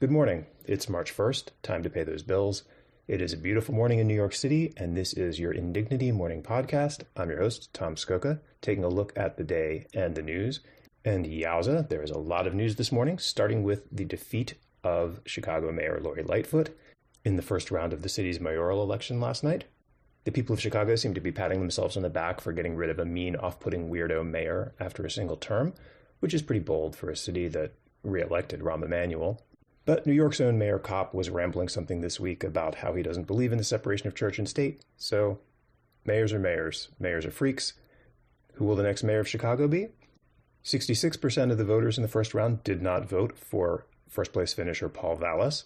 Good morning. It's March 1st, time to pay those bills. It is a beautiful morning in New York City, and this is your Indignity Morning Podcast. I'm your host, Tom Scocca, taking a look at the day and the news. And yowza, there is a lot of news this morning, starting with the defeat of Chicago Mayor Lori Lightfoot in the first round of the city's mayoral election last night. The people of Chicago seem to be patting themselves on the back for getting rid of a mean, off putting weirdo mayor after a single term, which is pretty bold for a city that re elected Rahm Emanuel. But New York's own Mayor Kopp was rambling something this week about how he doesn't believe in the separation of church and state. So, mayors are mayors. Mayors are freaks. Who will the next mayor of Chicago be? 66% of the voters in the first round did not vote for first place finisher Paul Vallas.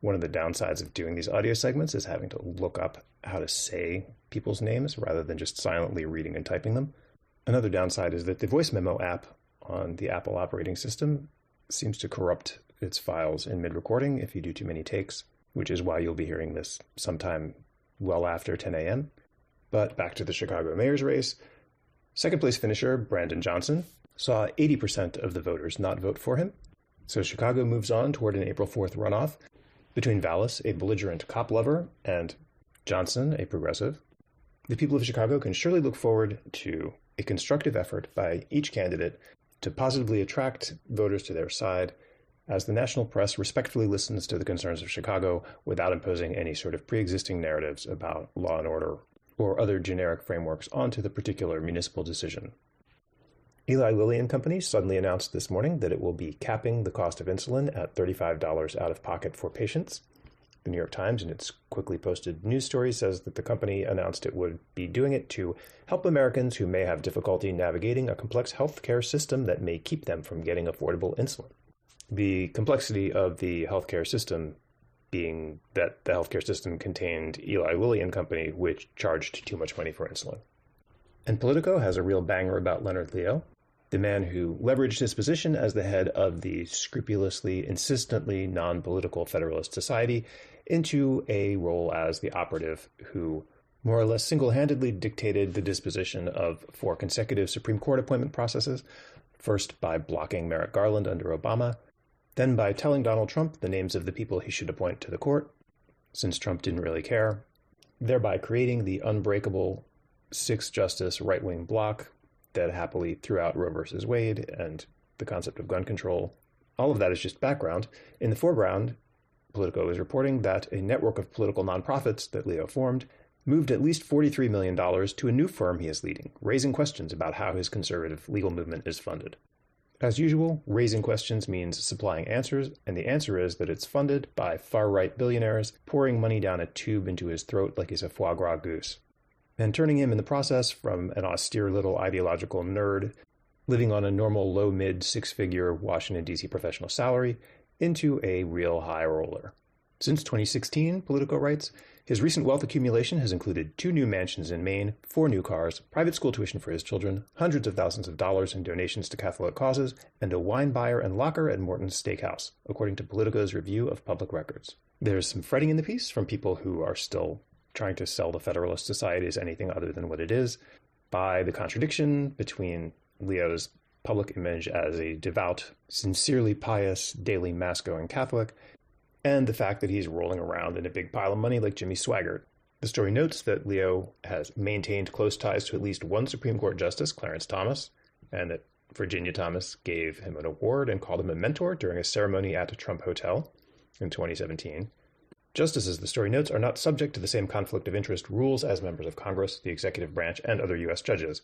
One of the downsides of doing these audio segments is having to look up how to say people's names rather than just silently reading and typing them. Another downside is that the voice memo app on the Apple operating system seems to corrupt its files in mid recording if you do too many takes, which is why you'll be hearing this sometime well after 10 a.m. But back to the Chicago mayor's race. Second place finisher Brandon Johnson saw 80% of the voters not vote for him. So Chicago moves on toward an April 4th runoff between Vallas, a belligerent cop lover, and Johnson, a progressive. The people of Chicago can surely look forward to a constructive effort by each candidate to positively attract voters to their side as the national press respectfully listens to the concerns of Chicago without imposing any sort of pre existing narratives about law and order or other generic frameworks onto the particular municipal decision. Eli Lilly and Company suddenly announced this morning that it will be capping the cost of insulin at $35 out of pocket for patients. The New York Times, in its quickly posted news story, says that the company announced it would be doing it to help Americans who may have difficulty navigating a complex healthcare system that may keep them from getting affordable insulin the complexity of the healthcare system being that the healthcare system contained Eli Lilly and Company, which charged too much money for insulin. And Politico has a real banger about Leonard Leo, the man who leveraged his position as the head of the scrupulously, insistently non political Federalist Society into a role as the operative who more or less single handedly dictated the disposition of four consecutive Supreme Court appointment processes, first by blocking Merrick Garland under Obama, then by telling Donald Trump the names of the people he should appoint to the court, since Trump didn't really care, thereby creating the unbreakable six justice right wing bloc that happily threw out Roe versus Wade and the concept of gun control. All of that is just background. In the foreground, Politico is reporting that a network of political nonprofits that Leo formed moved at least $43 million to a new firm he is leading, raising questions about how his conservative legal movement is funded. As usual, raising questions means supplying answers, and the answer is that it's funded by far right billionaires pouring money down a tube into his throat like he's a foie gras goose, and turning him in the process from an austere little ideological nerd living on a normal low mid six figure Washington, D.C. professional salary into a real high roller. Since 2016, Politico writes, his recent wealth accumulation has included two new mansions in Maine, four new cars, private school tuition for his children, hundreds of thousands of dollars in donations to Catholic causes, and a wine buyer and locker at Morton's Steakhouse, according to Politico's review of public records. There's some fretting in the piece from people who are still trying to sell the Federalist Society as anything other than what it is, by the contradiction between Leo's public image as a devout, sincerely pious, daily Mass going Catholic and the fact that he's rolling around in a big pile of money like Jimmy Swaggart. The story notes that Leo has maintained close ties to at least one Supreme Court Justice, Clarence Thomas, and that Virginia Thomas gave him an award and called him a mentor during a ceremony at a Trump hotel in 2017. Justices, the story notes, are not subject to the same conflict of interest rules as members of Congress, the executive branch, and other U.S. judges,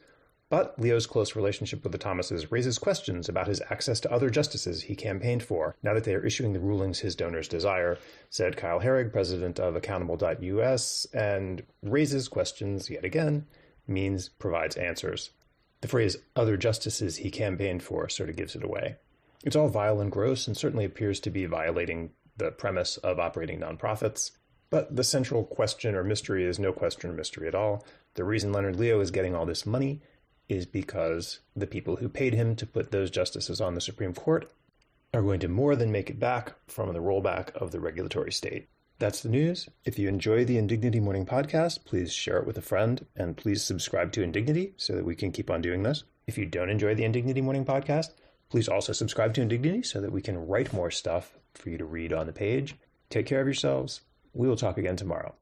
but Leo's close relationship with the Thomases raises questions about his access to other justices he campaigned for now that they are issuing the rulings his donors desire, said Kyle Herrig, president of Accountable.us, and raises questions yet again means provides answers. The phrase other justices he campaigned for sort of gives it away. It's all vile and gross and certainly appears to be violating the premise of operating nonprofits. But the central question or mystery is no question or mystery at all. The reason Leonard Leo is getting all this money is because the people who paid him to put those justices on the Supreme Court are going to more than make it back from the rollback of the regulatory state. That's the news. If you enjoy the Indignity Morning podcast, please share it with a friend and please subscribe to Indignity so that we can keep on doing this. If you don't enjoy the Indignity Morning podcast, please also subscribe to Indignity so that we can write more stuff for you to read on the page. Take care of yourselves. We will talk again tomorrow.